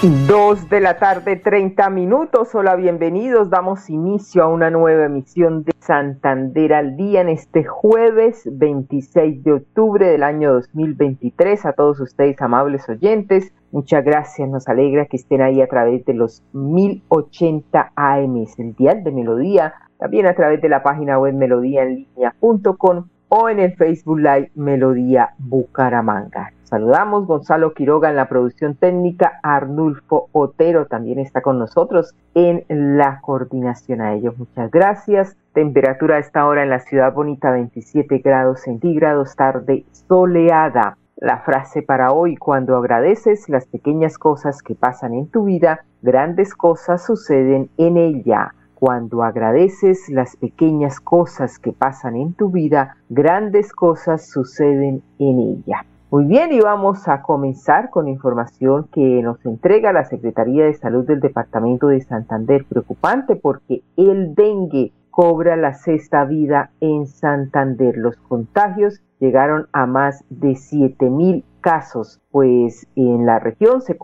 Dos de la tarde, 30 minutos. Hola, bienvenidos. Damos inicio a una nueva emisión de Santander al Día en este jueves 26 de octubre del año 2023. A todos ustedes, amables oyentes, muchas gracias. Nos alegra que estén ahí a través de los 1080 AM, el dial de Melodía, también a través de la página web melodíaenlínea.com o en el Facebook Live Melodía Bucaramanga. Saludamos Gonzalo Quiroga en la producción técnica, Arnulfo Otero también está con nosotros en la coordinación a ellos. Muchas gracias. Temperatura a esta hora en la ciudad bonita 27 grados centígrados, tarde soleada. La frase para hoy, cuando agradeces las pequeñas cosas que pasan en tu vida, grandes cosas suceden en ella. Cuando agradeces las pequeñas cosas que pasan en tu vida, grandes cosas suceden en ella. Muy bien, y vamos a comenzar con información que nos entrega la Secretaría de Salud del Departamento de Santander. Preocupante porque el dengue cobra la sexta vida en Santander. Los contagios llegaron a más de 7 mil casos, pues en la región se,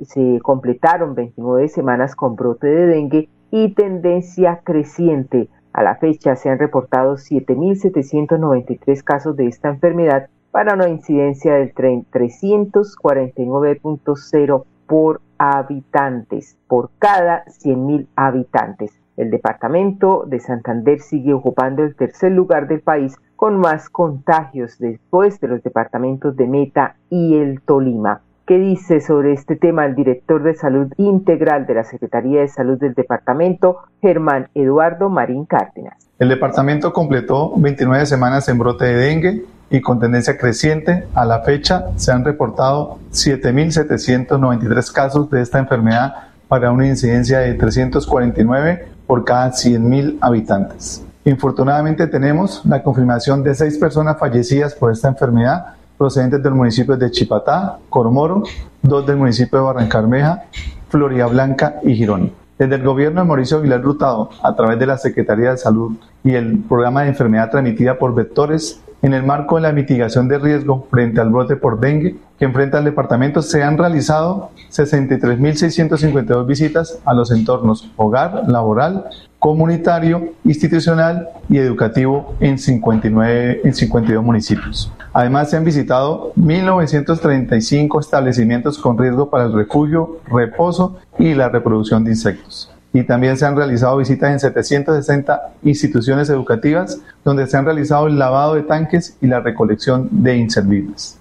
se completaron 29 semanas con brote de dengue y tendencia creciente. A la fecha se han reportado 7.793 casos de esta enfermedad para una incidencia del 349.0 por habitantes, por cada 100.000 habitantes. El departamento de Santander sigue ocupando el tercer lugar del país con más contagios después de los departamentos de Meta y el Tolima. ¿Qué dice sobre este tema el director de Salud Integral de la Secretaría de Salud del departamento, Germán Eduardo Marín Cárdenas? El departamento completó 29 semanas en brote de dengue, y con tendencia creciente, a la fecha se han reportado 7.793 casos de esta enfermedad para una incidencia de 349 por cada 100.000 habitantes. Infortunadamente tenemos la confirmación de seis personas fallecidas por esta enfermedad procedentes del municipio de Chipatá, Cormoro, dos del municipio de Barrancarmeja, Florida Blanca y Girón. Desde el gobierno de Mauricio Aguilar Rutado, a través de la Secretaría de Salud y el programa de enfermedad transmitida por vectores, en el marco de la mitigación de riesgo frente al brote por dengue que enfrenta el departamento, se han realizado 63.652 visitas a los entornos hogar, laboral, comunitario, institucional y educativo en, 59, en 52 municipios. Además, se han visitado 1.935 establecimientos con riesgo para el refugio, reposo y la reproducción de insectos y también se han realizado visitas en 760 instituciones educativas donde se han realizado el lavado de tanques y la recolección de inservibles.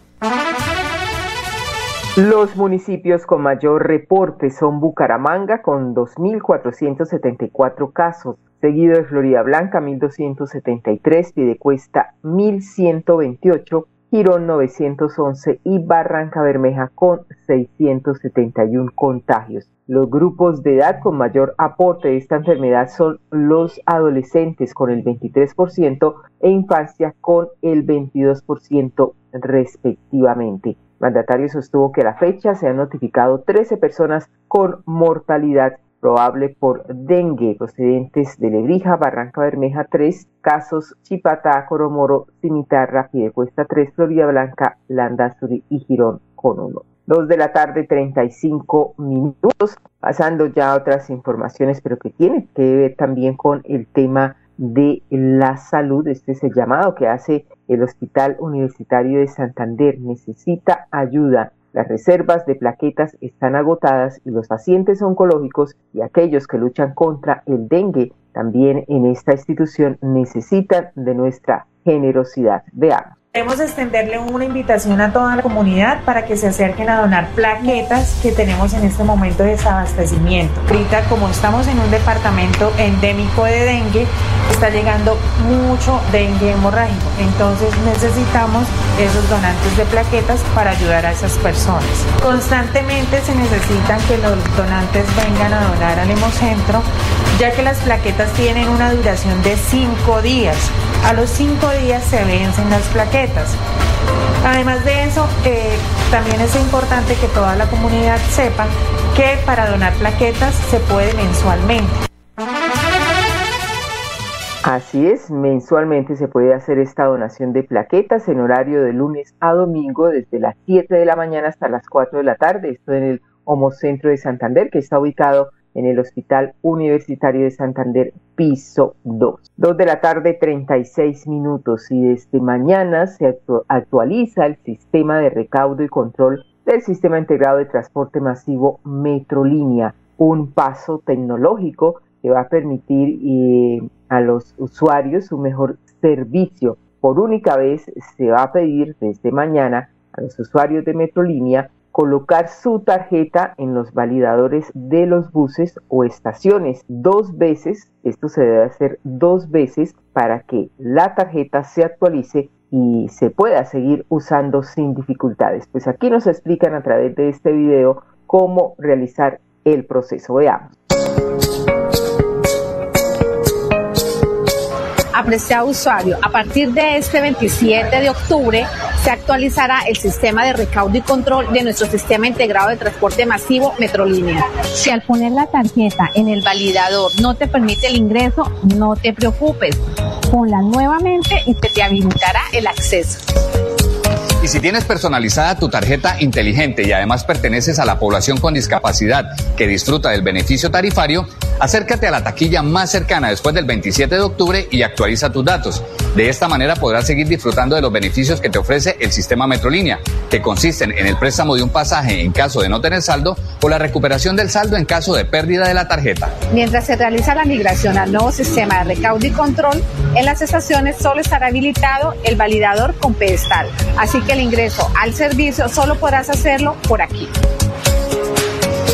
Los municipios con mayor reporte son Bucaramanga con 2.474 casos, seguido de Florida Blanca 1.273, Piedecuesta 1.128, Girón 911 y Barranca Bermeja con 671 contagios. Los grupos de edad con mayor aporte de esta enfermedad son los adolescentes con el 23% e infancia con el 22% respectivamente. mandatario sostuvo que a la fecha se han notificado 13 personas con mortalidad probable por dengue procedentes de Lebrija, Barranca Bermeja 3 casos, Chipatá, Coromoro, Cimitarra, Piedecuesta 3, Florida Blanca, Landazuri y Girón con 1. Dos de la tarde, 35 minutos, pasando ya a otras informaciones, pero que tienen que ver también con el tema de la salud. Este es el llamado que hace el Hospital Universitario de Santander. Necesita ayuda. Las reservas de plaquetas están agotadas y los pacientes oncológicos y aquellos que luchan contra el dengue también en esta institución necesitan de nuestra generosidad. Veamos. Queremos extenderle una invitación a toda la comunidad para que se acerquen a donar plaquetas que tenemos en este momento de desabastecimiento. Ahorita, como estamos en un departamento endémico de dengue, está llegando mucho dengue hemorrágico. Entonces necesitamos esos donantes de plaquetas para ayudar a esas personas. Constantemente se necesitan que los donantes vengan a donar al Hemocentro, ya que las plaquetas tienen una duración de cinco días. A los cinco días se vencen las plaquetas. Además de eso, eh, también es importante que toda la comunidad sepa que para donar plaquetas se puede mensualmente. Así es, mensualmente se puede hacer esta donación de plaquetas en horario de lunes a domingo desde las 7 de la mañana hasta las 4 de la tarde. Esto en el Homocentro de Santander, que está ubicado en el Hospital Universitario de Santander, piso 2. 2 de la tarde, 36 minutos y desde mañana se actualiza el sistema de recaudo y control del Sistema Integrado de Transporte Masivo Metrolínea, un paso tecnológico que va a permitir eh, a los usuarios un mejor servicio. Por única vez se va a pedir desde mañana a los usuarios de Metrolínea colocar su tarjeta en los validadores de los buses o estaciones dos veces. Esto se debe hacer dos veces para que la tarjeta se actualice y se pueda seguir usando sin dificultades. Pues aquí nos explican a través de este video cómo realizar el proceso. Veamos. Apreciado usuario, a partir de este 27 de octubre se actualizará el sistema de recaudo y control de nuestro sistema integrado de transporte masivo Metrolínea. Si al poner la tarjeta en el validador no te permite el ingreso, no te preocupes. Ponla nuevamente y te habilitará el acceso. Y si tienes personalizada tu tarjeta inteligente y además perteneces a la población con discapacidad que disfruta del beneficio tarifario, acércate a la taquilla más cercana después del 27 de octubre y actualiza tus datos. De esta manera podrás seguir disfrutando de los beneficios que te ofrece el sistema Metrolínea, que consisten en el préstamo de un pasaje en caso de no tener saldo o la recuperación del saldo en caso de pérdida de la tarjeta. Mientras se realiza la migración al nuevo sistema de recaudo y control, en las estaciones solo estará habilitado el validador con pedestal. Así el ingreso al servicio solo podrás hacerlo por aquí.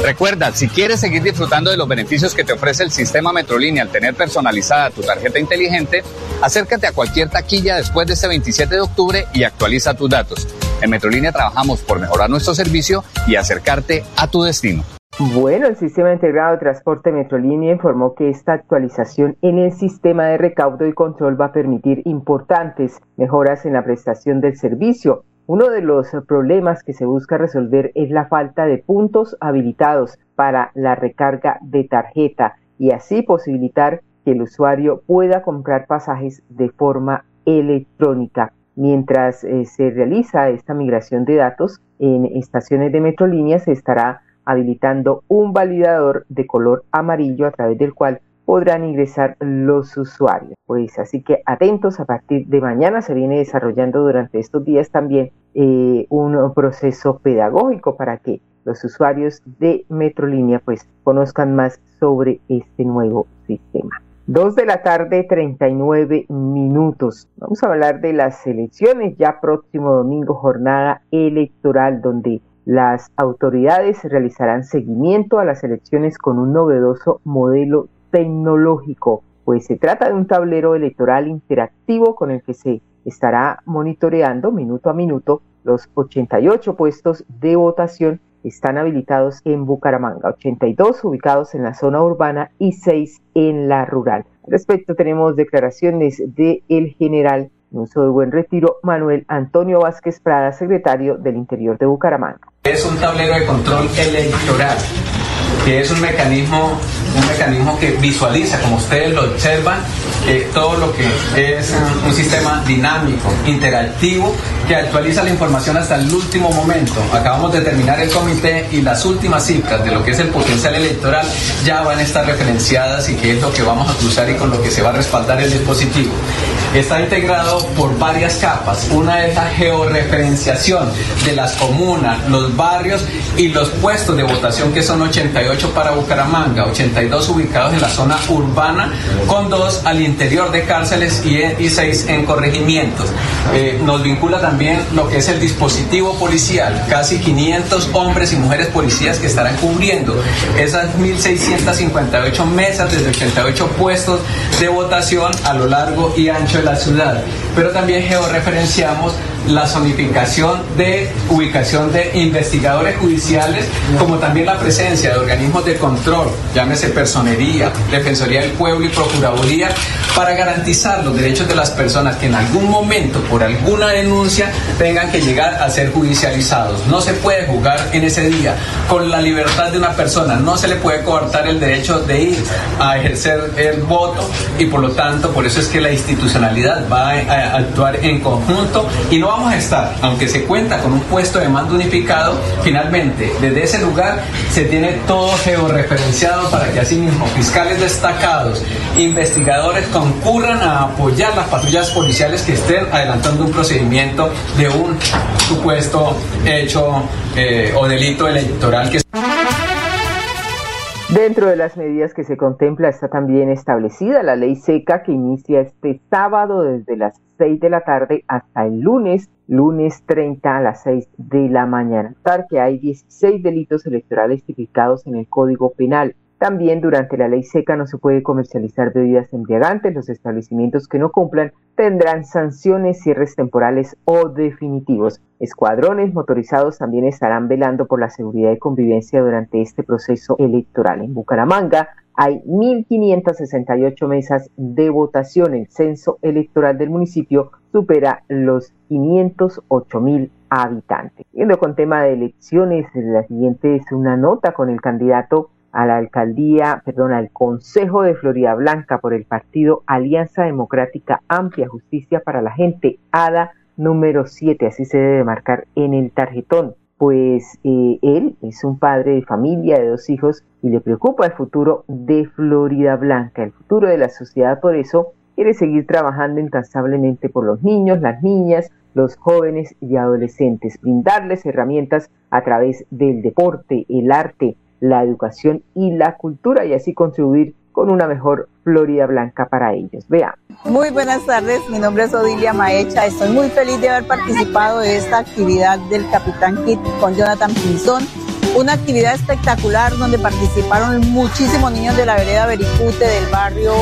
Recuerda, si quieres seguir disfrutando de los beneficios que te ofrece el sistema Metrolínea al tener personalizada tu tarjeta inteligente, acércate a cualquier taquilla después de este 27 de octubre y actualiza tus datos. En Metrolínea trabajamos por mejorar nuestro servicio y acercarte a tu destino. Bueno, el Sistema Integrado de Transporte Metrolínea informó que esta actualización en el sistema de recaudo y control va a permitir importantes mejoras en la prestación del servicio. Uno de los problemas que se busca resolver es la falta de puntos habilitados para la recarga de tarjeta y así posibilitar que el usuario pueda comprar pasajes de forma electrónica. Mientras eh, se realiza esta migración de datos en estaciones de Metrolínea se estará habilitando un validador de color amarillo a través del cual podrán ingresar los usuarios. Pues así que atentos, a partir de mañana se viene desarrollando durante estos días también eh, un proceso pedagógico para que los usuarios de Metrolínea pues conozcan más sobre este nuevo sistema. Dos de la tarde, 39 minutos. Vamos a hablar de las elecciones, ya próximo domingo, jornada electoral, donde las autoridades realizarán seguimiento a las elecciones con un novedoso modelo tecnológico, pues se trata de un tablero electoral interactivo con el que se estará monitoreando minuto a minuto los 88 puestos de votación están habilitados en Bucaramanga, 82 ubicados en la zona urbana y 6 en la rural. Al respecto tenemos declaraciones del el general uso de buen retiro, Manuel Antonio Vázquez Prada, secretario del Interior de Bucaramanga. Es un tablero de control electoral que es un mecanismo, un mecanismo que visualiza, como ustedes lo observan, eh, todo lo que es un, sistema dinámico, interactivo, que actualiza la información hasta el último momento. Acabamos de terminar el comité y las últimas cifras de lo que es el potencial electoral ya van a estar referenciadas y que es lo que vamos a cruzar y con lo que se va a respaldar el dispositivo. Está integrado por varias capas. Una es la georreferenciación de las comunas, los barrios y los puestos de votación que son 88 para Bucaramanga, 82 ubicados en la zona urbana, con dos al interior de cárceles y, seis en corregimientos. Eh, nos vincula también lo que es el dispositivo policial, casi 500 hombres y mujeres policías que estarán cubriendo esas 1.658 mesas desde 88 puestos de votación a lo largo y ancho la ciudad, pero también georreferenciamos la zonificación de ubicación de investigadores judiciales, como también la presencia de organismos de control, llámese personería, defensoría del pueblo y procuraduría, para garantizar los derechos de las personas que en algún momento, por alguna denuncia, tengan que llegar a ser judicializados. No se puede jugar en ese día con la libertad de una persona, no se le puede coartar el derecho de ir a ejercer el voto y por lo tanto, por eso es que la institucionalidad va a actuar en conjunto y no vamos a estar, aunque se cuenta con un puesto de mando unificado, finalmente desde ese lugar se tiene todo georreferenciado para que asimismo fiscales destacados, investigadores concurran a apoyar las patrullas policiales que estén adelantando un procedimiento de un supuesto hecho eh, o delito electoral que Dentro de las medidas que se contempla está también establecida la ley seca que inicia este sábado desde las 6 de la tarde hasta el lunes, lunes 30 a las 6 de la mañana. Que hay 16 delitos electorales tipificados en el Código Penal. También durante la ley seca no se puede comercializar bebidas embriagantes. Los establecimientos que no cumplan tendrán sanciones, cierres temporales o definitivos. Escuadrones motorizados también estarán velando por la seguridad y convivencia durante este proceso electoral. En Bucaramanga hay 1.568 mesas de votación. El censo electoral del municipio supera los 508.000 habitantes. Yendo con tema de elecciones, la siguiente es una nota con el candidato a la alcaldía, perdón, al Consejo de Florida Blanca por el partido Alianza Democrática Amplia Justicia para la Gente, ADA número 7, así se debe marcar en el tarjetón. Pues eh, él es un padre de familia de dos hijos y le preocupa el futuro de Florida Blanca, el futuro de la sociedad. Por eso quiere seguir trabajando incansablemente por los niños, las niñas, los jóvenes y adolescentes, brindarles herramientas a través del deporte, el arte, la educación y la cultura y así contribuir con una mejor Florida Blanca para ellos. Veamos. Muy buenas tardes, mi nombre es Odilia Maecha, estoy muy feliz de haber participado de esta actividad del Capitán Kit con Jonathan Pinzón, una actividad espectacular donde participaron muchísimos niños de la vereda Bericute, del barrio,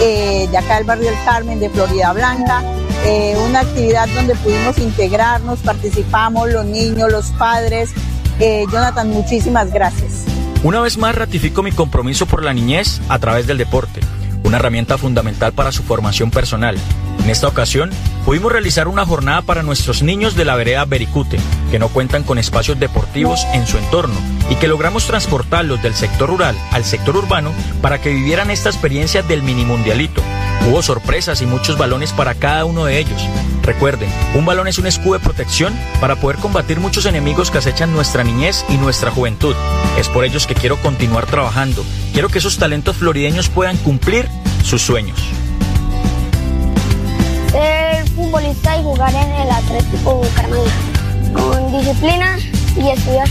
eh, de acá del barrio del Carmen, de Florida Blanca, eh, una actividad donde pudimos integrarnos, participamos los niños, los padres. Eh, Jonathan, muchísimas gracias. Una vez más ratifico mi compromiso por la niñez a través del deporte, una herramienta fundamental para su formación personal. En esta ocasión, pudimos realizar una jornada para nuestros niños de la vereda Bericute, que no cuentan con espacios deportivos en su entorno y que logramos transportarlos del sector rural al sector urbano para que vivieran esta experiencia del mini mundialito. Hubo sorpresas y muchos balones para cada uno de ellos. Recuerden, un balón es un escudo de protección para poder combatir muchos enemigos que acechan nuestra niñez y nuestra juventud. Es por ellos que quiero continuar trabajando. Quiero que esos talentos florideños puedan cumplir sus sueños. Y jugar en el Atlético Bucaramanga. Con disciplina y estudiar.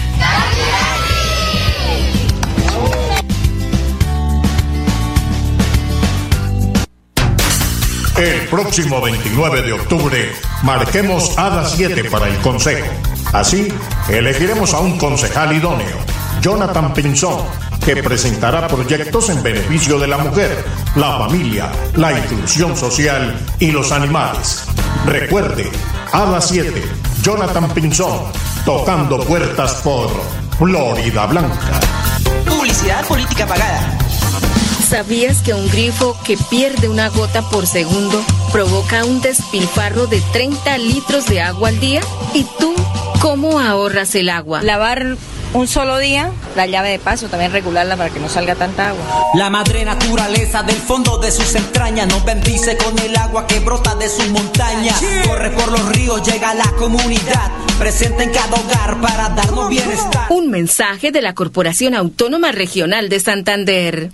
El próximo 29 de octubre marquemos a las 7 para el Consejo. Así, elegiremos a un concejal idóneo, Jonathan Pinzón, que presentará proyectos en beneficio de la mujer, la familia, la inclusión social y los animales. Recuerde, a las 7, Jonathan Pinzón, tocando puertas por Florida Blanca. Publicidad política pagada. ¿Sabías que un grifo que pierde una gota por segundo provoca un despilfarro de 30 litros de agua al día? ¿Y tú cómo ahorras el agua? Lavar un solo día, la llave de paso, también regularla para que no salga tanta agua. La madre naturaleza del fondo de sus entrañas nos bendice con el agua que brota de sus montañas. Corre por los ríos, llega a la comunidad, presente en cada hogar para darnos bienestar. Un mensaje de la Corporación Autónoma Regional de Santander.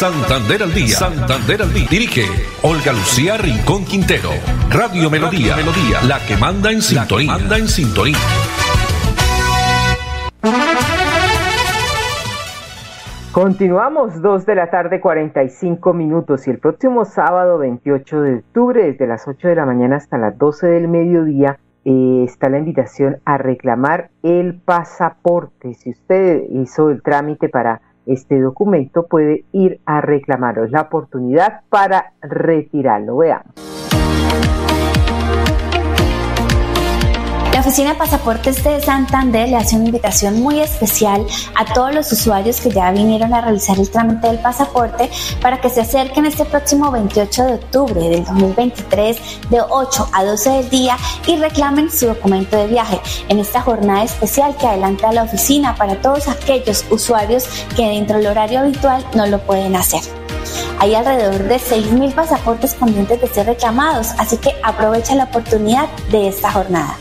Santander al día. Santander al día. Dirige Olga Lucía Rincón Quintero. Radio Melodía. Melodía. La que manda en sintonía. manda en sintonía. Continuamos, 2 de la tarde, 45 minutos. Y el próximo sábado 28 de octubre, desde las 8 de la mañana hasta las 12 del mediodía, eh, está la invitación a reclamar el pasaporte. Si usted hizo el trámite para este documento puede ir a reclamarlo. Es la oportunidad para retirarlo. Veamos. La Oficina Pasaportes de Santander le hace una invitación muy especial a todos los usuarios que ya vinieron a realizar el trámite del pasaporte para que se acerquen este próximo 28 de octubre del 2023 de 8 a 12 del día y reclamen su documento de viaje en esta jornada especial que adelanta la oficina para todos aquellos usuarios que dentro del horario habitual no lo pueden hacer. Hay alrededor de 6.000 pasaportes pendientes de ser reclamados, así que aprovecha la oportunidad de esta jornada.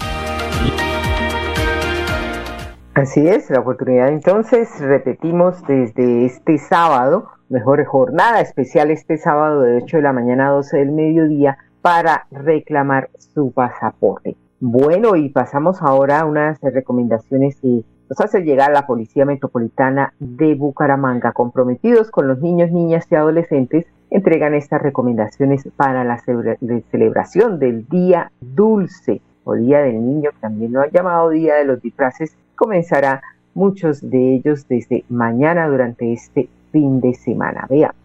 Así es, la oportunidad entonces, repetimos desde este sábado, mejor jornada especial este sábado de 8 de la mañana a 12 del mediodía para reclamar su pasaporte. Bueno, y pasamos ahora a unas recomendaciones que nos hace llegar la Policía Metropolitana de Bucaramanga. Comprometidos con los niños, niñas y adolescentes, entregan estas recomendaciones para la celebración del Día Dulce o Día del Niño, también lo han llamado Día de los Disfraces, comenzará muchos de ellos desde mañana durante este fin de semana. Veamos.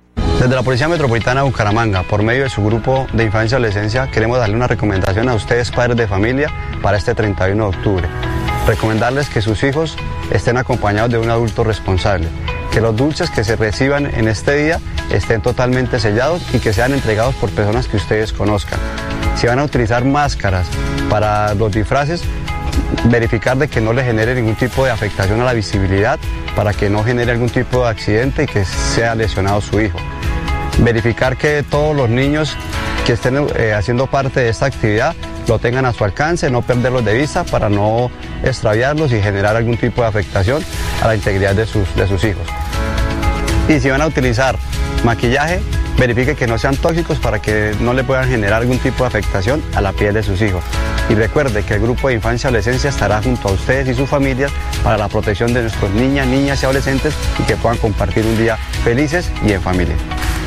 Desde la Policía Metropolitana de Bucaramanga, por medio de su grupo de infancia y adolescencia, queremos darle una recomendación a ustedes, padres de familia, para este 31 de octubre. Recomendarles que sus hijos estén acompañados de un adulto responsable, que los dulces que se reciban en este día estén totalmente sellados y que sean entregados por personas que ustedes conozcan. Si van a utilizar máscaras para los disfraces, verificar de que no le genere ningún tipo de afectación a la visibilidad para que no genere algún tipo de accidente y que sea lesionado su hijo. Verificar que todos los niños que estén eh, haciendo parte de esta actividad lo tengan a su alcance, no perderlos de vista para no extraviarlos y generar algún tipo de afectación a la integridad de sus, de sus hijos. Y si van a utilizar maquillaje, verifique que no sean tóxicos para que no le puedan generar algún tipo de afectación a la piel de sus hijos. Y recuerde que el grupo de infancia y adolescencia estará junto a ustedes y sus familias para la protección de nuestros niñas, niñas y adolescentes y que puedan compartir un día felices y en familia.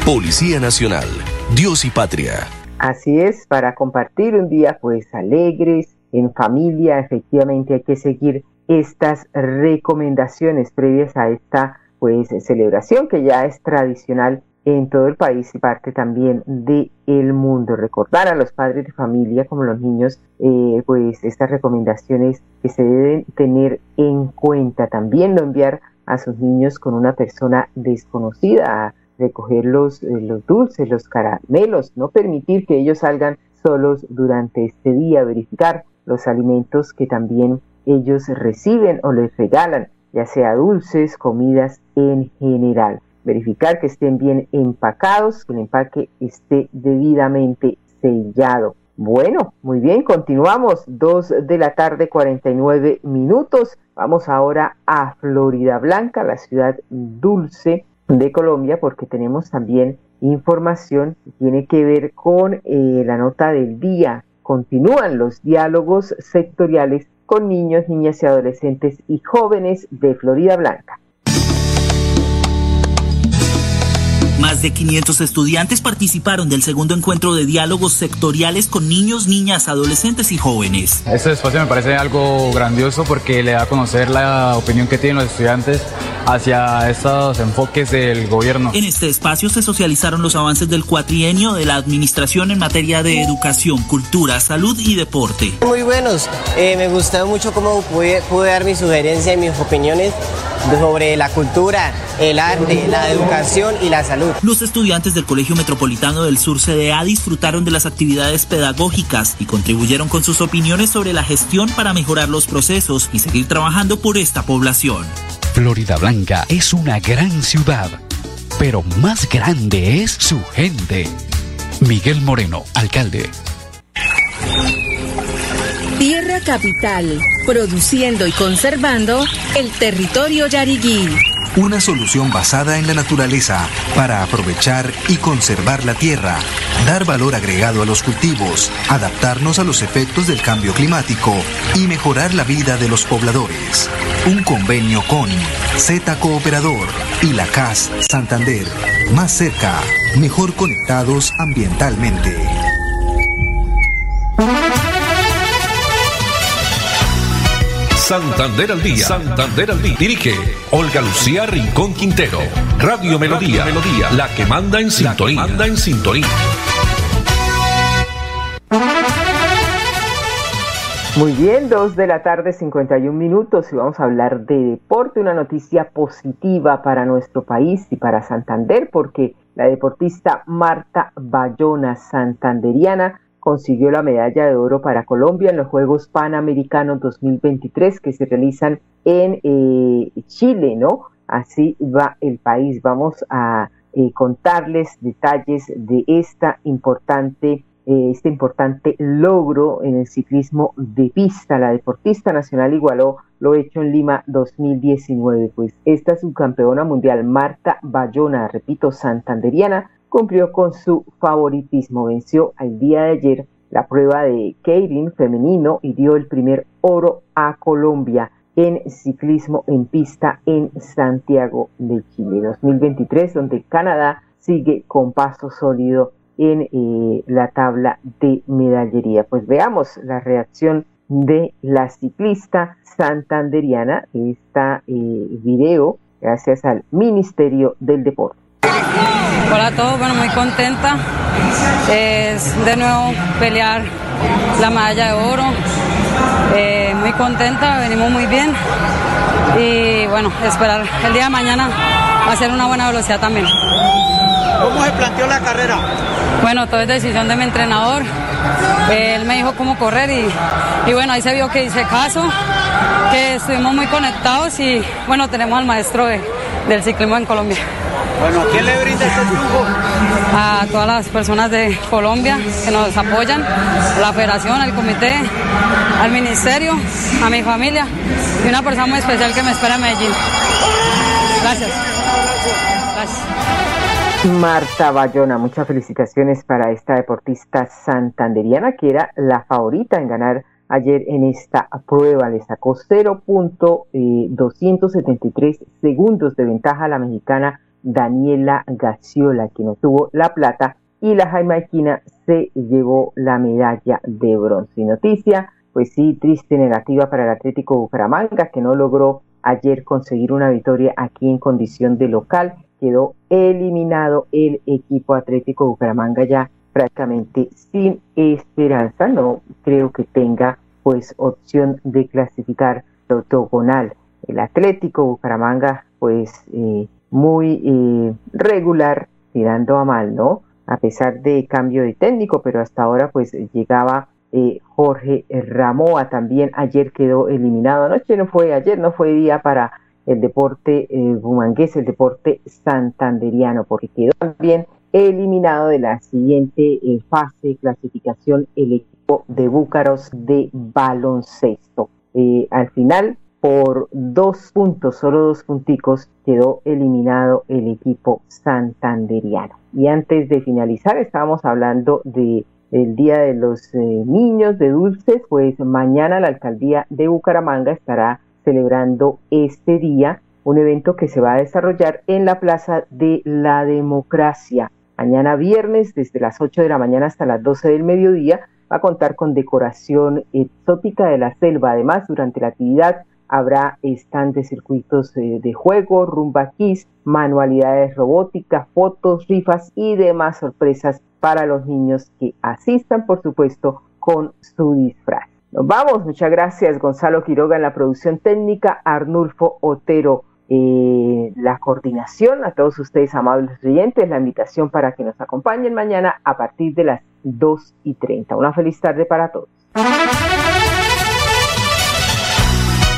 Policía Nacional, Dios y Patria. Así es, para compartir un día pues alegres, en familia, efectivamente hay que seguir estas recomendaciones previas a esta pues celebración que ya es tradicional en todo el país y parte también del el mundo. Recordar a los padres de familia como los niños, eh, pues estas recomendaciones que se deben tener en cuenta. También no enviar a sus niños con una persona desconocida a recoger los, eh, los dulces, los caramelos, no permitir que ellos salgan solos durante este día, verificar los alimentos que también ellos reciben o les regalan, ya sea dulces, comidas en general verificar que estén bien empacados, que el empaque esté debidamente sellado. Bueno, muy bien, continuamos. 2 de la tarde, 49 minutos. Vamos ahora a Florida Blanca, la ciudad dulce de Colombia, porque tenemos también información que tiene que ver con eh, la nota del día. Continúan los diálogos sectoriales con niños, niñas y adolescentes y jóvenes de Florida Blanca. Más de 500 estudiantes participaron del segundo encuentro de diálogos sectoriales con niños, niñas, adolescentes y jóvenes. Este espacio me parece algo grandioso porque le da a conocer la opinión que tienen los estudiantes hacia estos enfoques del gobierno. En este espacio se socializaron los avances del cuatrienio de la administración en materia de educación, cultura, salud y deporte. Muy buenos, eh, me gustó mucho cómo pude, pude dar mi sugerencia y mis opiniones sobre la cultura, el arte, la educación y la salud. Los estudiantes del Colegio Metropolitano del Sur CDA disfrutaron de las actividades pedagógicas y contribuyeron con sus opiniones sobre la gestión para mejorar los procesos y seguir trabajando por esta población. Florida Blanca es una gran ciudad, pero más grande es su gente. Miguel Moreno, alcalde. Tierra Capital, produciendo y conservando el territorio yariguí. Una solución basada en la naturaleza para aprovechar y conservar la tierra, dar valor agregado a los cultivos, adaptarnos a los efectos del cambio climático y mejorar la vida de los pobladores. Un convenio con Z Cooperador y la CAS Santander. Más cerca, mejor conectados ambientalmente. Santander al día. Santander al día. Dirige Olga Lucía Rincón Quintero. Radio Melodía. Melodía. La que manda en sintonía. manda en sintonía. Muy bien, dos de la tarde, 51 minutos y vamos a hablar de deporte, una noticia positiva para nuestro país y para Santander porque la deportista Marta Bayona Santanderiana consiguió la medalla de oro para Colombia en los Juegos Panamericanos 2023 que se realizan en eh, Chile, ¿no? Así va el país. Vamos a eh, contarles detalles de esta importante eh, este importante logro en el ciclismo de pista. La deportista nacional igualó lo hecho en Lima 2019, pues esta subcampeona mundial Marta Bayona, repito, santanderiana, cumplió con su favoritismo. Venció al día de ayer la prueba de Keirin femenino y dio el primer oro a Colombia en ciclismo en pista en Santiago de Chile 2023, donde Canadá sigue con paso sólido en eh, la tabla de medallería. Pues veamos la reacción de la ciclista santanderiana, esta eh, video, gracias al Ministerio del Deporte. Hola a todos, bueno, muy contenta. Es de nuevo pelear la medalla de oro. Eh, muy contenta, venimos muy bien. Y bueno, esperar el día de mañana va a ser una buena velocidad también. ¿Cómo se planteó la carrera? Bueno, todo es decisión de mi entrenador. Él me dijo cómo correr y, bueno, ahí se vio que hice caso, que estuvimos muy conectados y bueno, tenemos al maestro del ciclismo en Colombia. Bueno, ¿quién le brinda este triunfo? A todas las personas de Colombia que nos apoyan, a la federación, al comité, al ministerio, a mi familia y una persona muy especial que me espera en Medellín. Gracias. Marta Bayona, muchas felicitaciones para esta deportista santanderiana que era la favorita en ganar ayer en esta prueba. Le sacó 0.273 segundos de ventaja a la mexicana Daniela Gaciola, quien obtuvo la plata, y la jamaiquina se llevó la medalla de bronce. Y noticia, pues sí, triste, negativa para el Atlético Bucaramanga, que no logró ayer conseguir una victoria aquí en condición de local quedó eliminado el equipo Atlético Bucaramanga ya prácticamente sin esperanza. No creo que tenga pues opción de clasificar octogonal. El Atlético Bucaramanga pues eh, muy eh, regular, tirando a mal, ¿no? A pesar de cambio de técnico, pero hasta ahora pues llegaba eh, Jorge Ramoa también ayer quedó eliminado. Anoche no fue, ayer no fue día para el deporte eh, bumangués, el deporte santanderiano, porque quedó también eliminado de la siguiente eh, fase de clasificación el equipo de Búcaros de baloncesto. Eh, al final, por dos puntos, solo dos punticos, quedó eliminado el equipo santanderiano. Y antes de finalizar, estábamos hablando de el Día de los Niños de Dulces, pues mañana la alcaldía de Bucaramanga estará celebrando este día, un evento que se va a desarrollar en la Plaza de la Democracia. Mañana viernes, desde las 8 de la mañana hasta las 12 del mediodía, va a contar con decoración exótica de la selva. Además, durante la actividad habrá stand de circuitos eh, de juego, rumba kiss, manualidades robóticas, fotos, rifas y demás sorpresas para los niños que asistan, por supuesto, con su disfraz. Nos vamos, muchas gracias Gonzalo Quiroga en la producción técnica, Arnulfo Otero eh, la coordinación, a todos ustedes amables oyentes, la invitación para que nos acompañen mañana a partir de las 2 y 30. Una feliz tarde para todos.